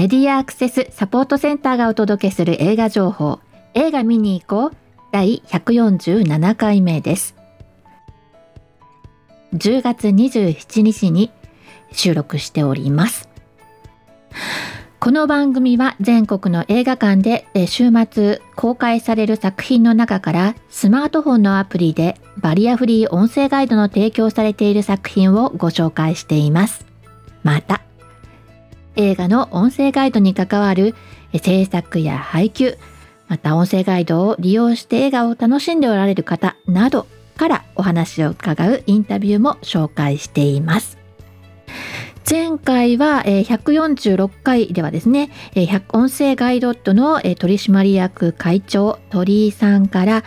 メディアアクセスサポートセンターがお届けする映画情報。映画見に行こう。第147回目です。10月27日に収録しております。この番組は全国の映画館で週末公開される作品の中からスマートフォンのアプリでバリアフリー音声ガイドの提供されている作品をご紹介しています。また、映画の音声ガイドに関わる制作や配給、また音声ガイドを利用して映画を楽しんでおられる方などからお話を伺うインタビューも紹介しています。前回は146回ではですね、音声ガイドットの取締役会長鳥居さんから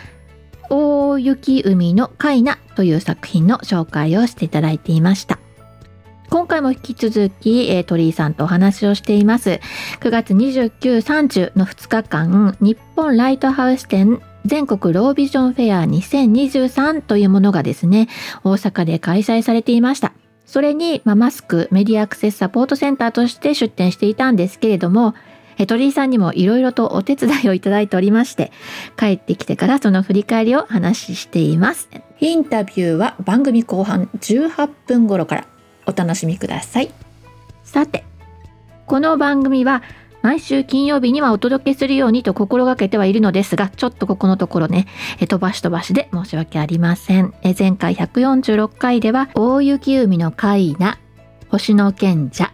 大雪海のカイナという作品の紹介をしていただいていました。今回も引き続き、鳥居さんとお話をしています。9月29、30の2日間、日本ライトハウス展全国ロービジョンフェア2023というものがですね、大阪で開催されていました。それに、まあ、マスクメディアアクセスサポートセンターとして出展していたんですけれども、鳥居さんにもいろいろとお手伝いをいただいておりまして、帰ってきてからその振り返りを話しています。インタビューは番組後半18分頃からお楽しみください。さて、この番組は毎週金曜日にはお届けするようにと心がけてはいるのですが、ちょっとここのところね、飛ばし飛ばしで申し訳ありません。前回146回では、大雪海の怪な、星の賢者、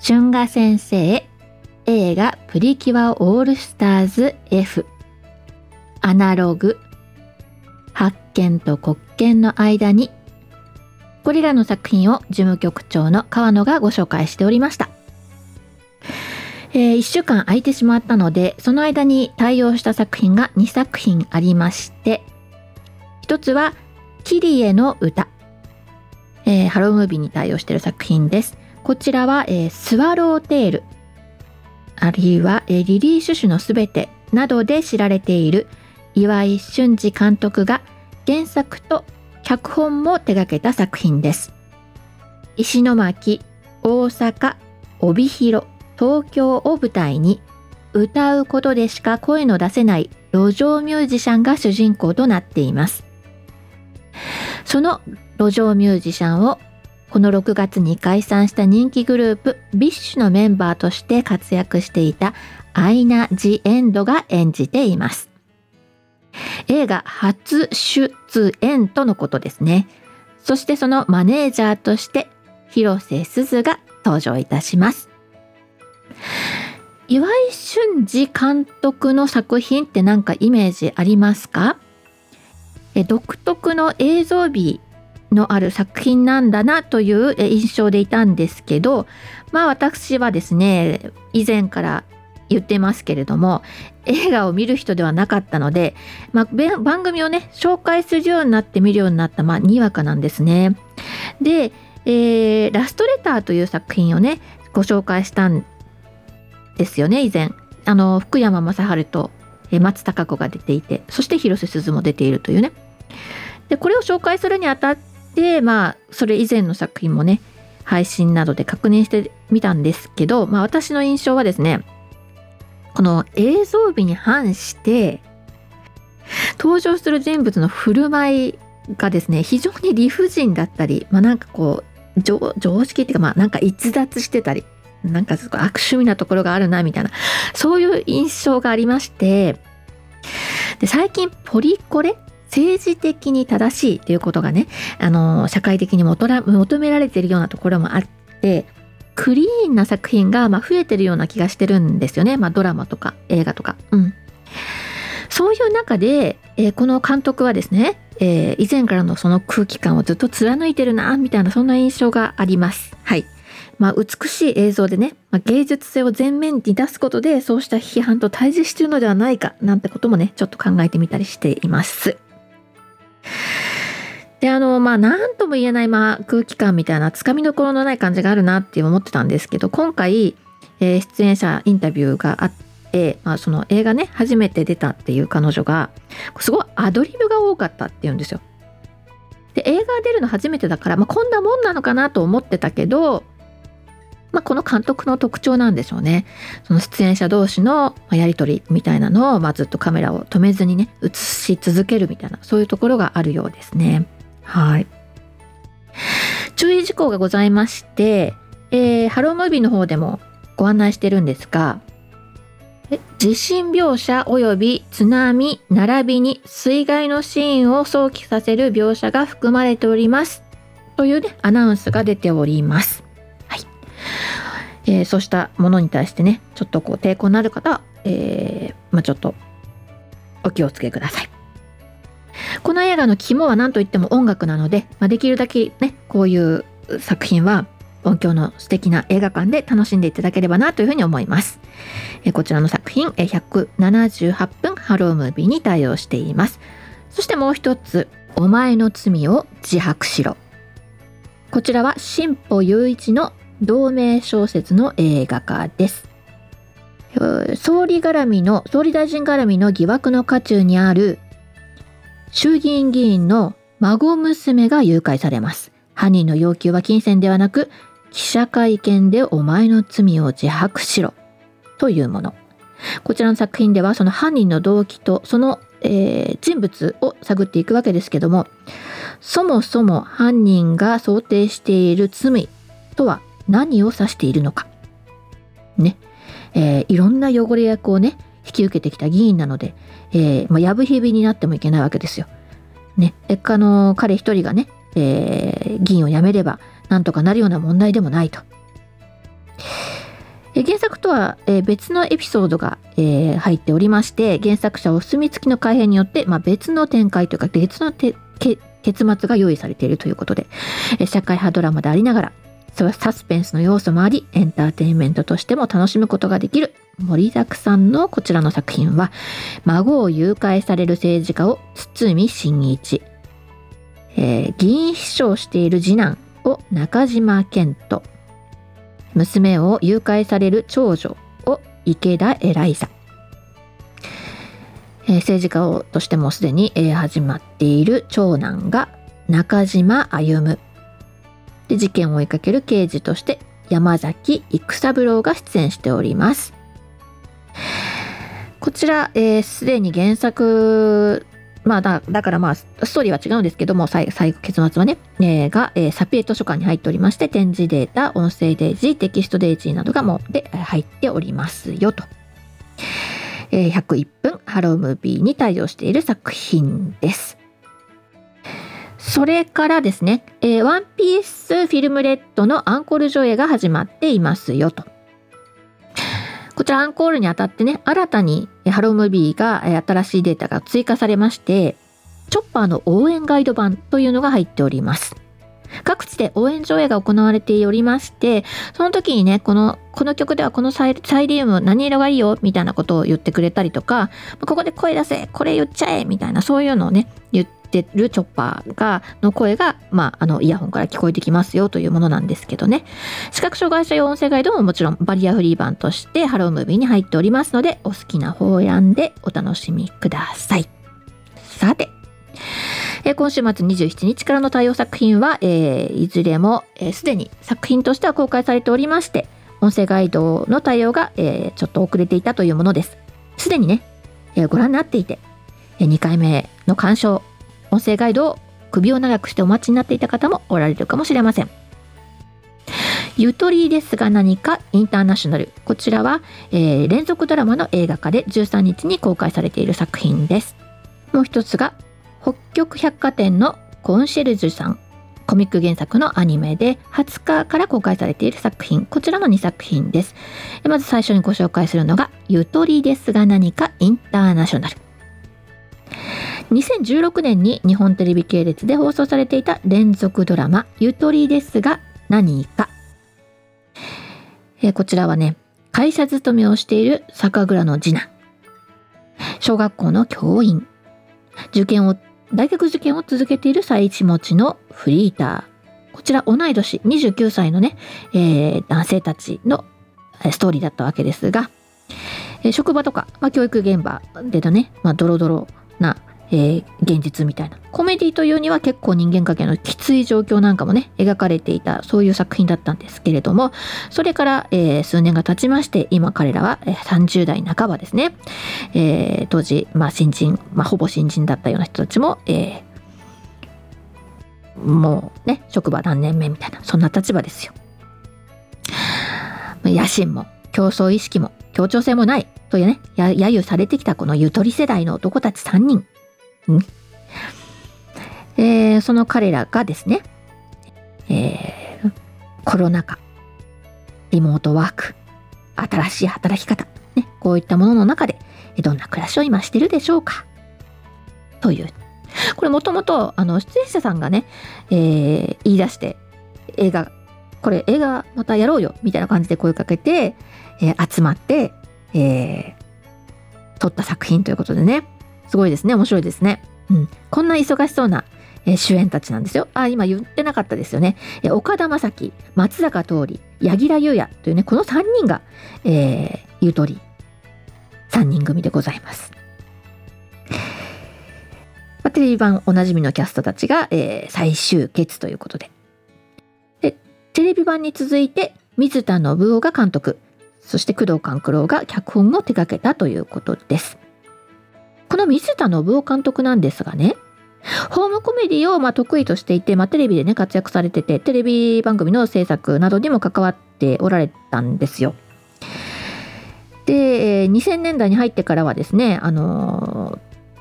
春画先生、映画プリキュアオールスターズ F、アナログ、発見と国権の間に、これらの作品を事務局長の川野がご紹介しておりました。えー、1週間空いてしまったのでその間に対応した作品が2作品ありまして一つは「キリエのうた」えー、 HELLO! MOVIE に対応している作品です。こちらは、えー、スワローテール。あるいは、えー、リリー・シュシュのすべてなどで知られている岩井俊二監督が原作と脚本も手掛けた作品です石巻大阪帯広東京を舞台に歌うことでしか声の出せない路上ミュージシャンが主人公となっています。その路上ミュージシャンをこの6月に解散した人気グループビッシュのメンバーとして活躍していたアイナ・ジ・エンドが演じています。映画初出演とのことですね。そしてそのマネージャーとして広瀬すずが登場いたします。岩井俊二監督の作品って何かイメージありますか？独特の映像美のある作品なんだなという印象でいたんですけどまあ私はですね以前から言ってますけれども映画を見る人ではなかったので、まあ、番組をね紹介するようになって見るようになった、まあ、にわかなんですね。で、えー、ラストレターという作品をねご紹介したんですよね以前あの福山雅治と松たか子が出ていてそして広瀬すずも出ているというねでこれを紹介するにあたってまあそれ以前の作品もね配信などで確認してみたんですけど、まあ、私の印象はですねこの映像美に反して登場する人物の振る舞いがですね非常に理不尽だったり、まあ、なんかこう常識っていうかまあなんか逸脱してたりなんかすごい悪趣味なところがあるなみたいなそういう印象がありましてで最近ポリコレ政治的に正しいということがねあの社会的に求められているようなところもあってクリーンな作品がま増えてるような気がしてるんですよね、まあ、ドラマとか映画とか。うん、そういう中で、えー、この監督はですね、えー、以前からのその空気感をずっと貫いてるなみたいなそんな印象があります。はい。まあ、美しい映像でね、まあ、芸術性を前面に出すことでそうした批判と対峙しているのではないかなんてこともねちょっと考えてみたりしています。であのまあ何とも言えない、まあ、空気感みたいなつかみどころのない感じがあるなって思ってたんですけど今回、えー、出演者インタビューがあって、まあ、その映画ね初めて出たっていう彼女がすごいアドリブが多かったっていうんですよ。で映画出るの初めてだから、まあ、こんなもんなのかなと思ってたけどまあ、この監督の特徴なんでしょうね。その出演者同士のやり取りみたいなのを、まあ、ずっとカメラを止めずにね映し続けるみたいなそういうところがあるようですね。はい。注意事項がございまして、えー、ハロームービーの方でもご案内してるんですが地震描写及び津波並びに水害のシーンを想起させる描写が含まれておりますという、ね、アナウンスが出ております。はいえー、そうしたものに対してねちょっとこう抵抗のある方は、えー、まあ、ちょっとお気をつけください。この映画の肝は何といっても音楽なので、まあ、できるだけねこういう作品は音響の素敵な映画館で楽しんでいただければなというふうに思います。えこちらの作品178分ハロームービーに対応しています。そしてもう一つ、お前の罪を自白しろ。こちらは新保雄一の同名小説の映画化です。総理絡みの、総理大臣絡みの疑惑の渦中にある衆議院議員の孫娘が誘拐されます。犯人の要求は金銭ではなく記者会見でお前の罪を自白しろというもの。こちらの作品ではその犯人の動機とその、えー、人物を探っていくわけですけどもそもそも犯人が想定している罪とは何を指しているのか。ね。えー、いろんな汚れ役をね引き受けてきた議員なので、えー、まあ、やぶへびになってもいけないわけですよ。ね。あの彼一人がね、えー、議員を辞めればなんとかなるような問題でもないと。原作とは別のエピソードが入っておりまして原作者お墨付きの改編によって、まあ、別の展開というか別のてけ結末が用意されているということで社会派ドラマでありながらサスペンスの要素もありエンターテインメントとしても楽しむことができる盛りだくさんのこちらの作品は孫を誘拐される政治家を堤真一、えー、議員秘書をしている次男を中島健人。娘を誘拐される長女を池田エライザ、えー、政治家をとしてもすでに、えー、始まっている長男が中島歩。で事件を追いかける刑事として山崎育三郎が出演しております。こちらすで、ー、に原作まあだ、だからまあ、ストーリーは違うんですけども、最後、結末はね、えー、が、えー、サピエ図書館に入っておりまして、点字データ、音声デイジー、テキストデイジーなどがもうで入っておりますよと。えー、101分 HELLO! MOVIE に対応している作品です。それからですね、えー、ワンピースフィルムレッドのアンコール上映が始まっていますよと。こちらアンコールにあたってね、新たに HELLO! MOVIE が新しいデータが追加されまして、チョッパーの応援ガイド版というのが入っております。各地で応援上映が行われておりまして、その時にね、この、この曲ではこのサイリウム何色がいいよみたいなことを言ってくれたりとか、ここで声出せこれ言っちゃえみたいなそういうのをね、言ってるチョッパーがの声が、まあ、あのイヤホンから聞こえてきますよというものなんですけどね視覚障害者用音声ガイドももちろんバリアフリー版としてハロームービーに入っておりますのでお好きな方選んでお楽しみくださいさて今週末27日からの対応作品は、えー、いずれもすで、えー、に作品としては公開されておりまして音声ガイドの対応が、えー、ちょっと遅れていたというものです。すでにね、えー、ご覧になっていて、2回目の鑑賞音声ガイドを首を長くしてお待ちになっていた方もおられるかもしれません。ゆとりですが何かインターナショナル。こちらは、えー、連続ドラマの映画化で13日に公開されている作品です。もう一つが北極百貨店のコンシェルジュさん。コミック原作のアニメで20日から公開されている作品。こちらの2作品です。まず最初にご紹介するのがゆとりですが何かインターナショナル。2016年に日本テレビ系列で放送されていた連続ドラマ「ゆとりですが何か」えー、こちらはね会社勤めをしている酒蔵の次男。小学校の教員。受験を大学受験を続けている最一持ちのフリーター。こちら同い年29歳のね、えー、男性たちのストーリーだったわけですが、えー、職場とか、まあ、教育現場でのね、まあ、ドロドロなえー、現実みたいな。コメディというには結構人間関係のきつい状況なんかもね描かれていたそういう作品だったんですけれどもそれから、えー、数年が経ちまして今彼らは、30代半ばですね、えー、当時、まあ、新人、まあ、ほぼ新人だったような人たちも、えー、もうね職場何年目みたいなそんな立場ですよ。野心も競争意識も協調性もないというね揶揄されてきたこのゆとり世代の男たち3人。えー、その彼らがですね、えー、コロナ禍、リモートワーク、新しい働き方、ね、こういったものの中で、どんな暮らしを今してるでしょうか。という。これもともと、あの、出演者さんがね、えー、言い出して、映画、これ映画またやろうよ、みたいな感じで声かけて、えー、集まって、えー、撮った作品ということでね、すごいですね。面白いですね。うん。こんな忙しそうな、えー、主演たちなんですよ。あ、今言ってなかったですよね。えー、岡田将生、松坂桃李、柳楽優弥というね、この3人が、えー、ゆとり3人組でございます。まあ、テレビ版おなじみのキャストたちが、えー、最終決ということで。で、テレビ版に続いて、水田信夫が監督、そして工藤官九郎が脚本を手掛けたということです。この水田信夫監督なんですがね、ホームコメディをま得意としていて、まあ、テレビでね活躍されててテレビ番組の制作などにも関わっておられたんですよ。で2000年代に入ってからはですねあの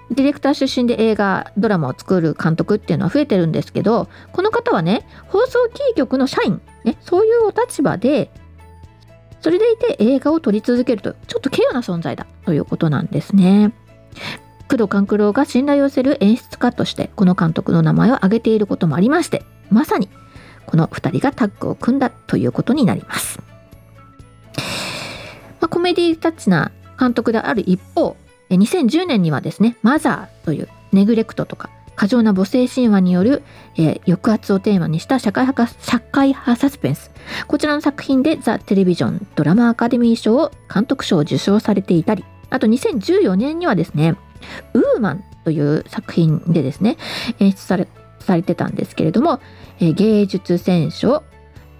ディレクター出身で映画ドラマを作る監督っていうのは増えてるんですけどこの方はね放送キー局の社員、ね、そういうお立場でそれでいて映画を撮り続けるとちょっと稀有な存在だということなんですね。工藤官九郎が信頼を寄せる演出家としてこの監督の名前を挙げていることもありましてまさにこの2人がタッグを組んだということになります、まあ、コメディタッチな監督である一方2010年にはですね「マザー」というネグレクトとか過剰な母性神話による、えー、抑圧をテーマにした社会派社会派サスペンス。こちらの作品でザ・テレビジョンドラマアカデミー賞を監督賞を受賞されていたりあと2014年にはですねウーマンという作品でですね演出されされてたんですけれども、え芸術選奨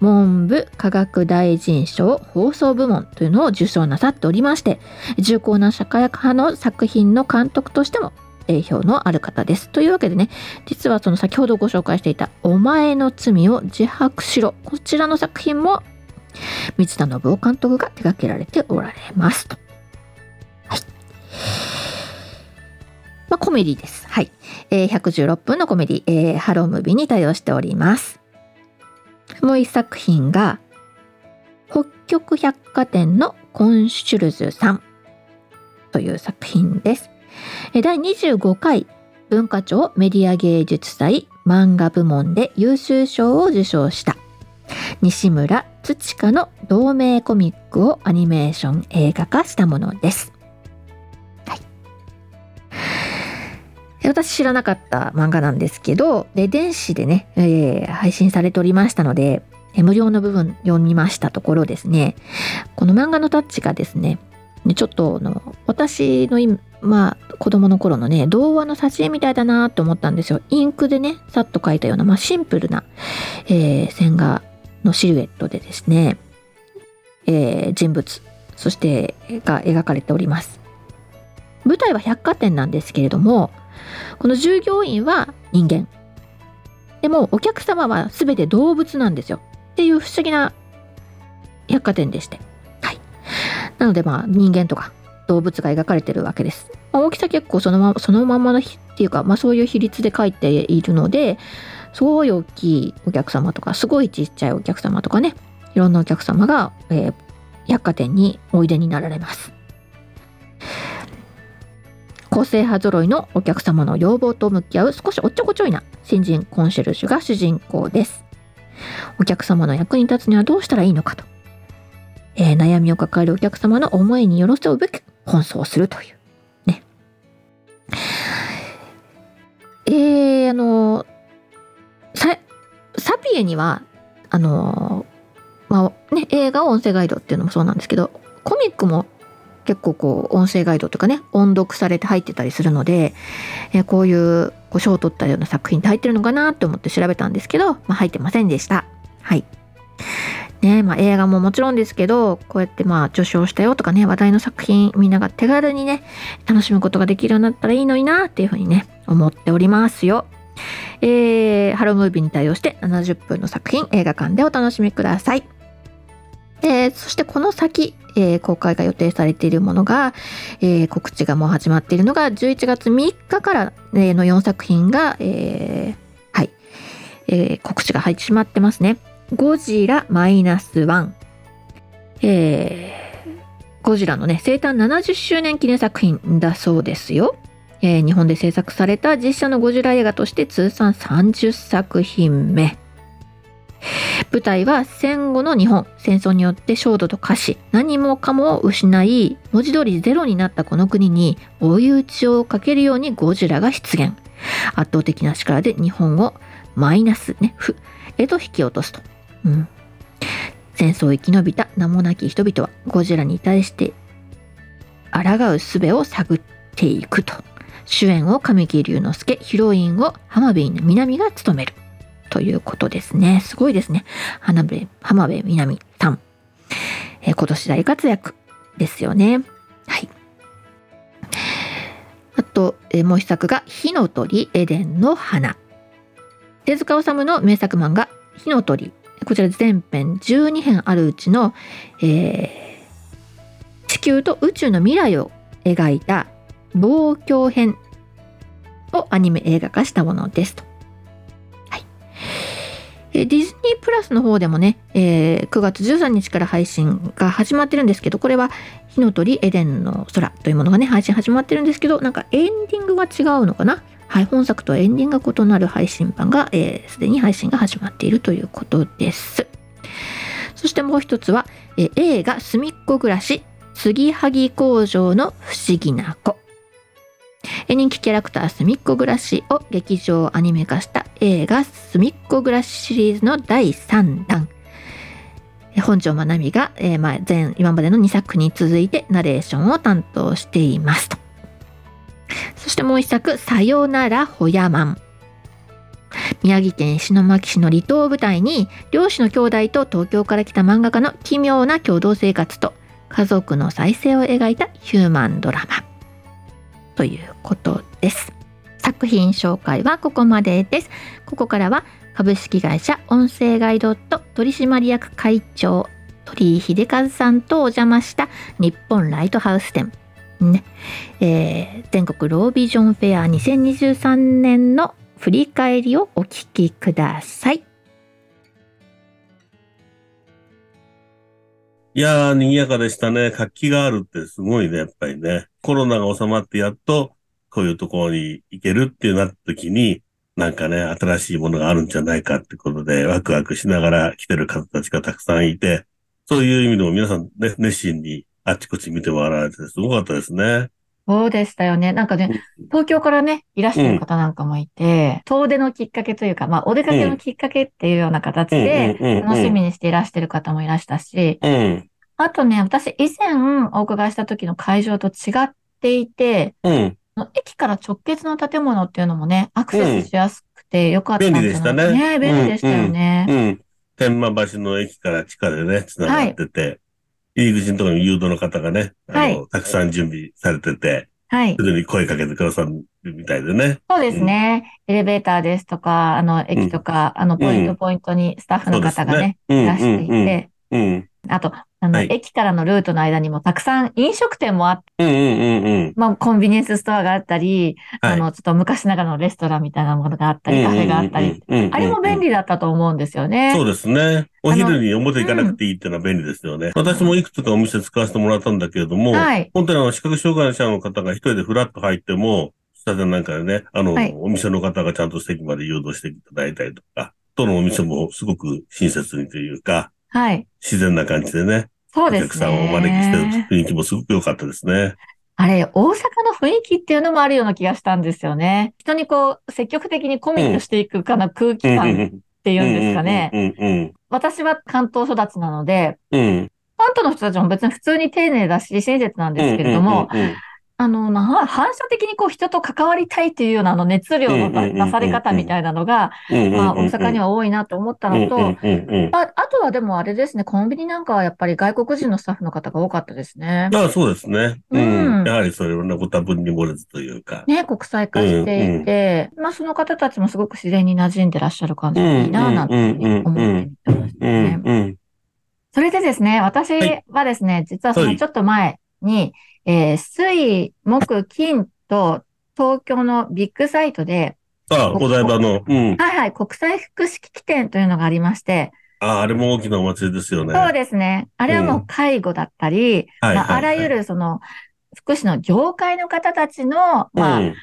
文部科学大臣賞放送部門というのを受賞なさっておりまして重厚な社会派の作品の監督としても定評のある方です。というわけでね実はその先ほどご紹介していた「お前の罪を自白しろ」こちらの作品も水田伸生監督が手掛けられておられますと。まあ、コメディです。はい。えー、116分のコメディ、えー、 HELLO! MOVIE に対応しております。もう一作品が、北極百貨店のコンシェルジュさんという作品です。第25回文化庁メディア芸術祭漫画部門で優秀賞を受賞した西村土香の同名コミックをアニメーション映画化したものです。私知らなかった漫画なんですけど、で、電子でね、えー、配信されておりましたので、無料の部分読みましたところですね、この漫画のタッチがですね、ちょっとの私の今まあ子供の頃のね童話の挿絵みたいだなと思ったんですよ。インクでねさっと描いたような、まあ、シンプルな、えー、線画のシルエットでですね、えー、人物そしてが描かれております。舞台は百貨店なんですけれどもこの従業員は人間。でもお客様は全て動物なんですよ。っていう不思議な百貨店でして、はい、なのでまあ人間とか動物が描かれてるわけです、まあ、大きさ結構そのままそのままのっていうか、まあ、そういう比率で描いているのですごい大きいお客様とかすごいちっちゃいお客様とかねいろんなお客様が、えー、百貨店においでになられます。個性派揃いのお客様の要望と向き合う少しおっちょこちょいな新人コンシェルジュが主人公です。お客様の役に立つにはどうしたらいいのかと、えー、悩みを抱えるお客様の思いに寄せるべく奔走するという。ね。えー、あのサ、サピエには、あのまあね、映画音声ガイドっていうのもそうなんですけど、コミックも結構こう音声ガイドとかね音読されて入ってたりするので、えーこういうこう賞を取ったような作品って入ってるのかなって思って調べたんですけど、まあ、入ってませんでした。はい。ねまあ、映画ももちろんですけどこうやってまあ受賞したよとかね話題の作品みんなが手軽にね楽しむことができるようになったらいいのになっていうふうにね思っておりますよ。えー、ハロームービーに対応して70分の作品映画館でお楽しみください。えーそしてこの先、えー公開が予定されているものが、えー告知がもう始まっているのが11月3日からの4作品が、えーはい、えー告知が入ってしまってますね。ゴジラマイナスワン。えーゴジラのね、生誕70周年記念作品だそうですよ。えー日本で制作された実写のゴジラ映画として通算30作品目。舞台は戦後の日本戦争によって焦土と化し何もかもを失い文字通りゼロになったこの国に追い打ちをかけるようにゴジラが出現。圧倒的な力で日本をマイナスね負へと引き落とすと、うん、戦争を生き延びた名もなき人々はゴジラに対して抗う術を探っていくと。主演を神木隆之介ヒロインを浜辺美波が務める。ということですね。すごいですね。浜辺浜辺美波さん。えー今年大活躍ですよね。はい。あと、えーもう一作が火の鳥エデンの花。手塚治虫の名作漫画火の鳥。こちら全編12編あるうちの、えー地球と宇宙の未来を描いた望郷編をアニメ映画化したものですと。ディズニープラスの方でもね、えー9月13日から配信が始まってるんですけど、これは火の鳥エデンの空というものがね、配信始まってるんですけど、なんかエンディングが違うのかな？はい、本作とエンディングが異なる配信版が、えーすでに配信が始まっているということです。そしてもう一つは、えー映画すみっこ暮らし、継ぎはぎ工場の不思議な子。えー人気キャラクターすみっこ暮らしを劇場アニメ化した映画すみっこ暮らしシリーズの第3弾。本庄まなみが、えーまあ、前今までの2作に続いてナレーションを担当していますと。そしてもう一作、さよならほやまん。宮城県石巻市の離島を舞台に、漁師の兄弟と東京から来た漫画家の奇妙な共同生活と家族の再生を描いたヒューマンドラマ。ということです。作品紹介はここまでです。ここからは株式会社音声ガイドット取締役会長鳥居秀和さんとお邪魔した日本ライトハウス展、ねえー全国ロービジョンフェア2023年の振り返りをお聞きください。いやー、賑やかでしたね。活気があるってすごいね、やっぱりね。コロナが収まってやっと、こういうところに行けるっていうなった時に、なんかね、新しいものがあるんじゃないかってことで、ワクワクしながら来てる方たちがたくさんいて、そういう意味でも皆さんね、熱心にあっちこっち見てもらわれてすごかったですね。そうでしたよね。なんかね、東京からね、いらしてる方なんかもいて、遠出のきっかけというか、まあ、お出かけのきっかけっていうような形で、楽しみにしていらしてる方もいらしたし、うん、あとね、私以前お伺いした時の会場と違っていて、うん、駅から直結の建物っていうのもね、アクセスしやすくてよかったんじゃない便利でしたね。ね、便利でしたよね。うん。天満橋の駅から地下でね、繋がってて、入り口のところに誘導の方がね、あの、はい。たくさん準備されてて、はい。す。ぐに声かけてくださるみたいでね。そうですね。エレベーターですとか、あの、駅とか、あの、ポイントポイントにスタッフの方がね、ね。いらしていて、うん、うん、あと、あの、はい駅からのルートの間にもたくさん飲食店もあって、うん、うん、うん、うん。まあ、コンビニエンスストアがあったり、はいあの、ちょっと昔ながらのレストランみたいなものがあったり、カフェがあったり、うん、うんうんうんあれも便利だったと思うんですよね。そうですね。お昼に表行かなくていいっていうのは便利ですよね。私もいくつかお店使わせてもらったんだけれども、はい。本当にあの、視覚障害者の方が一人でフラッと入っても、下でなんかでね、あの、はいお店の方がちゃんと席まで誘導していただいたりとか、どのお店もすごく親切にというか、はい。自然な感じでね、おそうです客さんをお招きして雰囲気もすごく良かったですね。あれ、大阪の雰囲気っていうのもあるような気がしたんですよね。人にこう、積極的にコミットしていくかな空気感っていうんですかね。うんうん私は関東育ちなので、うん。うん。ファントの人たちも別に普通に丁寧だし、親切なんですけれども、うんうんうんあの、な反射的にこう人と関わりたいっていうようなあの熱量のうんうんうんうん出され方みたいなのが、うんうんまあ大阪には多いなと思ったのと、うんうんうんああとはでもあれですね、コンビニなんかはやっぱり外国人のスタッフの方が多かったですね。まあそうですね。ううんん。やはりそれはご多分に漏れずというか。ね、国際化していて、まあその方たちもすごく自然に馴染んでらっしゃる感じがいいな、なんて思ってましたうねん。うん。それでですね、私はいはですね、実はそはいのちょっと前に、えー水、木、金と東京のビッグサイトで、ああ、お台場の。うん。はいはい、国際福祉機器展というのがありまして、ああ、あれも大きなお祭りですよね。そうですね。あれはもう介護だったり、あらゆるその福祉の業界の方たちの、まあ、うん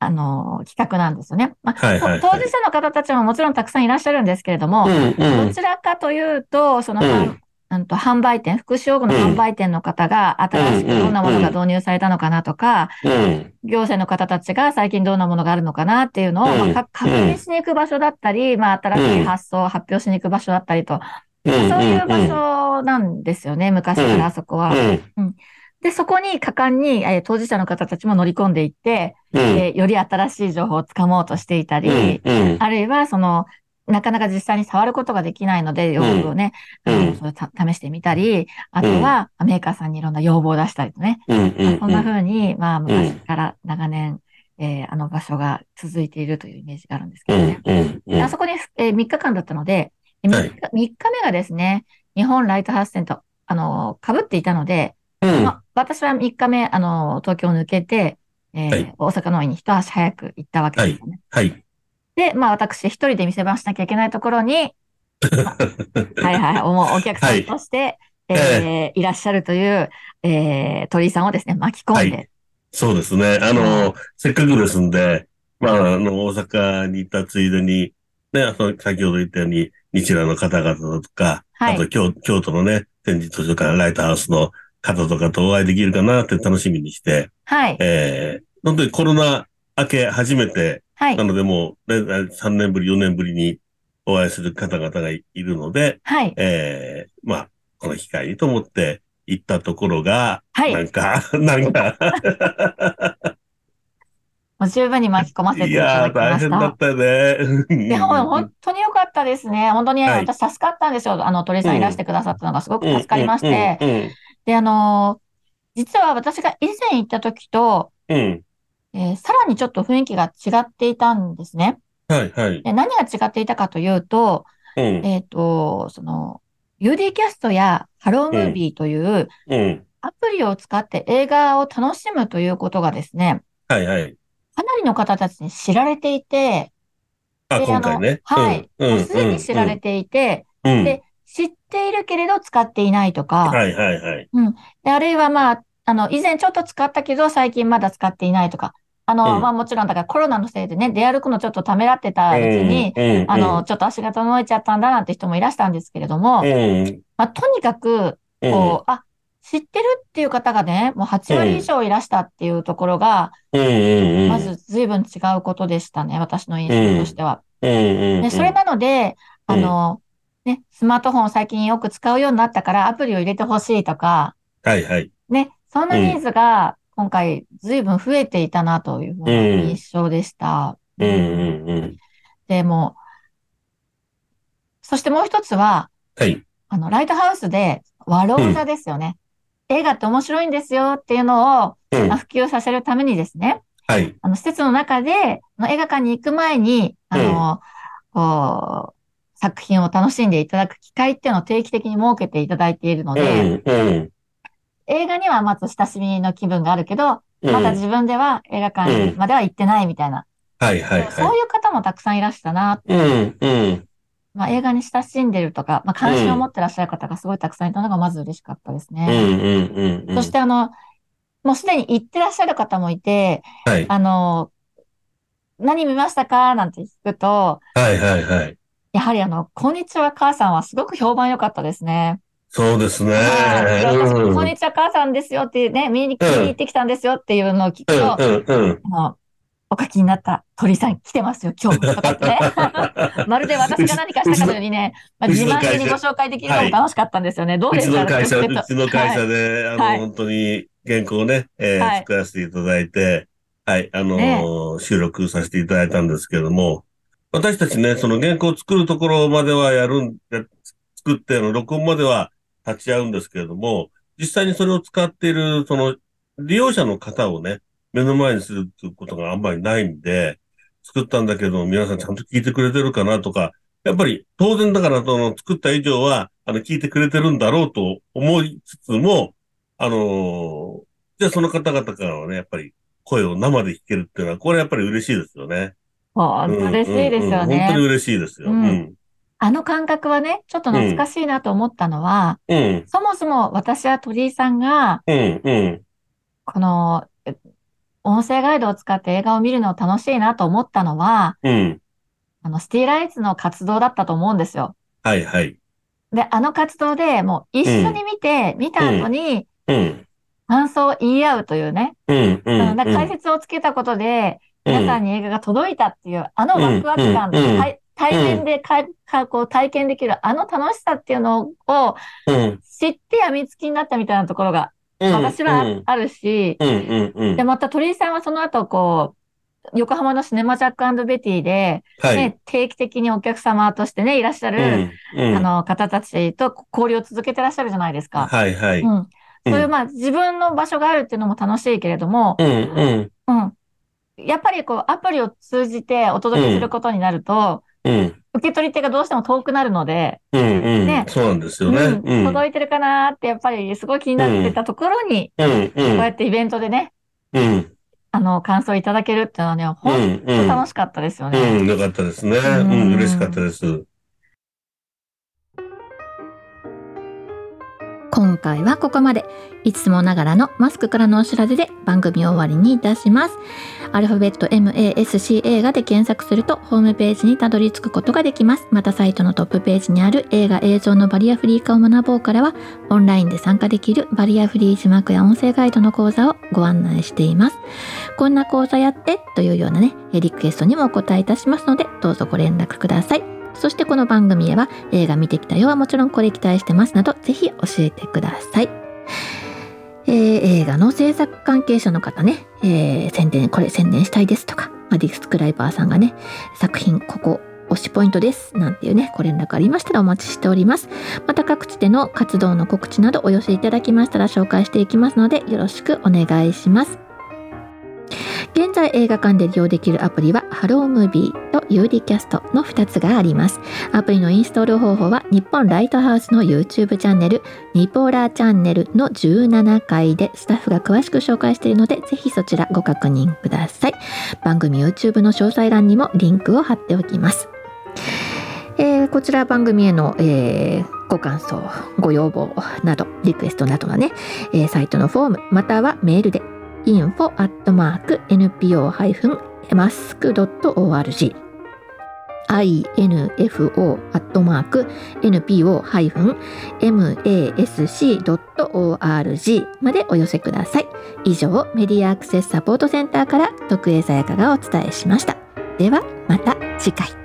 あの、企画なんですよね。まあ、はいはいはい当事者の方たちももちろんたくさんいらっしゃるんですけれども、うんうんどちらかというと、その、うんうんと販売店、福祉用具の販売店の方が新しくどんなものが導入されたのかなとか、うん。行政の方たちが最近どんなものがあるのかなっていうのを、うん。まあか確認しに行く場所だったり、まあ、新しい発想を発表しに行く場所だったりと、そういう場所なんですよね、昔からあそこは。うん。で、そこに果敢に、えー当事者の方たちも乗り込んでいって、うん。えーより新しい情報をつかもうとしていたり、うん。あるいは、その、なかなか実際に触ることができないので、用具をね、うんあのそれた試してみたり、あとは、メーカーさんにいろんな要望を出したりとね。うん。うん。そんな風に、まあ、昔から長年、えーあの場所が続いているというイメージがあるんですけどね。うん。であそこに、え3日間だったので、3日,、はい3日目がですね、日本ライトハウスセント、あの、被っていたので、うん。まあ、私は3日目、あの、東京を抜けて、えーはい大阪の方に一足早く行ったわけですよね。はい。で、まあ私一人で店番しなきゃいけないところに、はいはい、おお客さんとして、はいえーいらっしゃるという、えー鳥居さんをですね、巻き込んで、はい。そうですね。あの、せっかくですんで、まあ、あの、大阪に行ったついでに、ね、あの先ほど言ったように、日蘭の方々とか、はい。あと京京都のね、展示図書館、ライトハウスの方とかとお会いできるかなって楽しみにして、はい、えー、本当にコロナ明け初めて、はいな、のでもう、ね、3年ぶり、4年ぶりにお会いする方々がいるので、はい、えー、まあ、この機会にと思って行ったところが、はいなんか、なんか、もう十分に巻き込ませていいただきました大変だっ。たよね。いや、ほん本当に良かったですね。本当に、はい私助かったんですよ。あの、鳥居さんいらしてくださったのがすごく助かりまして。で、あのー実は私が以前行った時と、うん。うん。えーさらにちょっと雰囲気が違っていたんですね。はい、はい。で何が違っていたかというと、うん、えっと、その、UD キャストやハロームービーといううん。アプリを使って映画を楽しむということがですね、はい、はい。かなりの方たちに知られていて、あ、で今回ね。はい。うん、もうすでに知られていて、うん、うん。で知っているけれど使っていないとか、はい、はい、はい。であるいはまあ、あの、以前ちょっと使ったけど最近まだ使っていないとか、あの、うんまあもちろんだからコロナのせいでね、出歩くのちょっとためらってたうちに、あの、、ちょっと足が整えちゃったんだなんて人もいらしたんですけれども、うん、まあ、とにかく、うん、こう、あ、知ってるっていう方がね、もう8割以上いらしたっていうところが、まず随分違うことでしたね、私の印象としては。で、それなので、うんあの、ね、スマートフォンを最近よく使うようになったからアプリを入れてほしいとか、はい、はい。ね、そんなニーズが今回随分増えていたなというふうな印象でした。うん、うん、うん。でも、そしてもう一つは、はい。あの、ライトハウスで、和ローザですよね。映画って面白いんですよっていうのを、うんまあ、普及させるためにですね、はい。あの、施設の中で、あの映画館に行く前に、あの、こう、作品を楽しんでいただく機会っていうのを定期的に設けていただいているのうで、ん、うん。映画にはまず親しみの気分があるけど、うんまだ自分では映画館までは行ってないみたいな、はい、はい、そうはいう方もたくさんいらしたな。い。うん、うん。まあ、映画に親しんでるとか、まあ、関心を持ってらっしゃる方がすごいたくさんいたのがまず嬉しかったですうん、ね。うん、うん。そしてあの、もうすでに行ってらっしゃる方もいて、はい。あの、何見ましたか？なんて聞くと、はい、はい、はい。やはりあの、こんにちは母さんはすごく評判良かったですね。そうですね。はうんこんにちは母さんですよってね、見に見に行ってきたんですよっていうのを聞くと、うん、うん、うん。お書きになった鳥さん来てますよ、今日も。とかってね。まるで私が何かしたかのようにね、まあ、自慢げにご紹介できるのも楽しかったんですよね。どうですかうちの会社、うちの会社で、あの、はい本当に原稿をね、えーはい作らせていただいて、はい、あのー収録させていただいたんですけれども、私たちね、その原稿を作るところまではやるん、や作って、あの、録音までは立ち会うんですけれども、実際にそれを使っている、その、利用者の方をね、目の前にするっていうことがあんまりないんで、作ったんだけど、皆さんちゃんと聞いてくれてるかなとか、やっぱり当然だから、その作った以上は、あの、聞いてくれてるんだろうと思いつつも、あのーじゃあその方々からはね、やっぱり声を生で聞けるっていうのは、これやっぱり嬉しいですよね。本当嬉しいですようんうんうん本当にね。嬉しいですよ。ううんん。あの感覚はね、ちょっと懐かしいなと思ったのは、うん。そもそも私は鳥居さんが、うん。うん。この、え音声ガイドを使って映画を見るのを楽しいなと思ったのは、うん。あの、シティライツの活動だったと思うんですよ。はいはい。で、あの活動でもう一緒に見て、見た後にうん。感想を言い合うというね、うん。解説をつけたことで、皆さんに映画が届いたっていう、あのワクワク感、うんうん対対面でかかこう体験できるあの楽しさっていうのをうん。知ってやみつきになったみたいなところがうん。私はああるし。で、また鳥居さんはその後こう、横浜のシネマジャックベティで、はい。ね、定期的にお客様としてね、いらっしゃる、うん。うん。あの方たちと交流を続けてらっしゃるじゃないですか。はいはい。う。うんそういう、まあ、自分の場所があるっていうのも楽しいけれども、ん。うん。うん。やっぱりこう、アプリを通じてお届けすることになると、うん。受け取り手がどうしても遠くなるので、うん。うん。ねそうなんですよね。届いてるかなーってやっぱりすごい気になってたところに。こうやってイベントでね、うん。あの、感想いただけるっていうのはね、う本ん。当楽しかったですよね。うん。よかったですね。うんうん。嬉しかったです。今回はここまで。いつもながらのマスクからのお知らせで番組を終わりにいたします。アルファベット MASC 映画で検索するとホームページにたどり着くことができます。またサイトのトップページにある映画映像のバリアフリー化を学ぼうからはオンラインで参加できるバリアフリー字幕や音声ガイドの講座をご案内しています。こんな講座やってというようなね、リクエストにもお答えいたしますのでどうぞご連絡ください。そしてこの番組へは映画見てきたよはもちろんこれ期待してますなどぜひ教えてください。えー映画の制作関係者の方ね、えー宣伝、これ宣伝したいですとか、まあ、ディスクライバーさんがね、作品ここ推しポイントですなんていうね、ご連絡ありましたらお待ちしております。また各地での活動の告知などお寄せいただきましたら紹介していきますのでよろしくお願いします。現在映画館で利用できるアプリはハロームービーと UD キャストの2つがあります。アプリのインストール方法は日本ライトハウスの YouTube チャンネルニポーラーチャンネルの17回でスタッフが詳しく紹介しているのでぜひそちらご確認ください。番組 YouTube の詳細欄にもリンクを貼っておきます。えーこちら番組への、えーご感想、ご要望など、リクエストなどはね、えーサイトのフォーム、またはメールで info.npo-mask.org info-npo-mask.org までお寄せください。以上、メディアアクセスサポートセンターから徳江さやかがお伝えしました。では、また次回。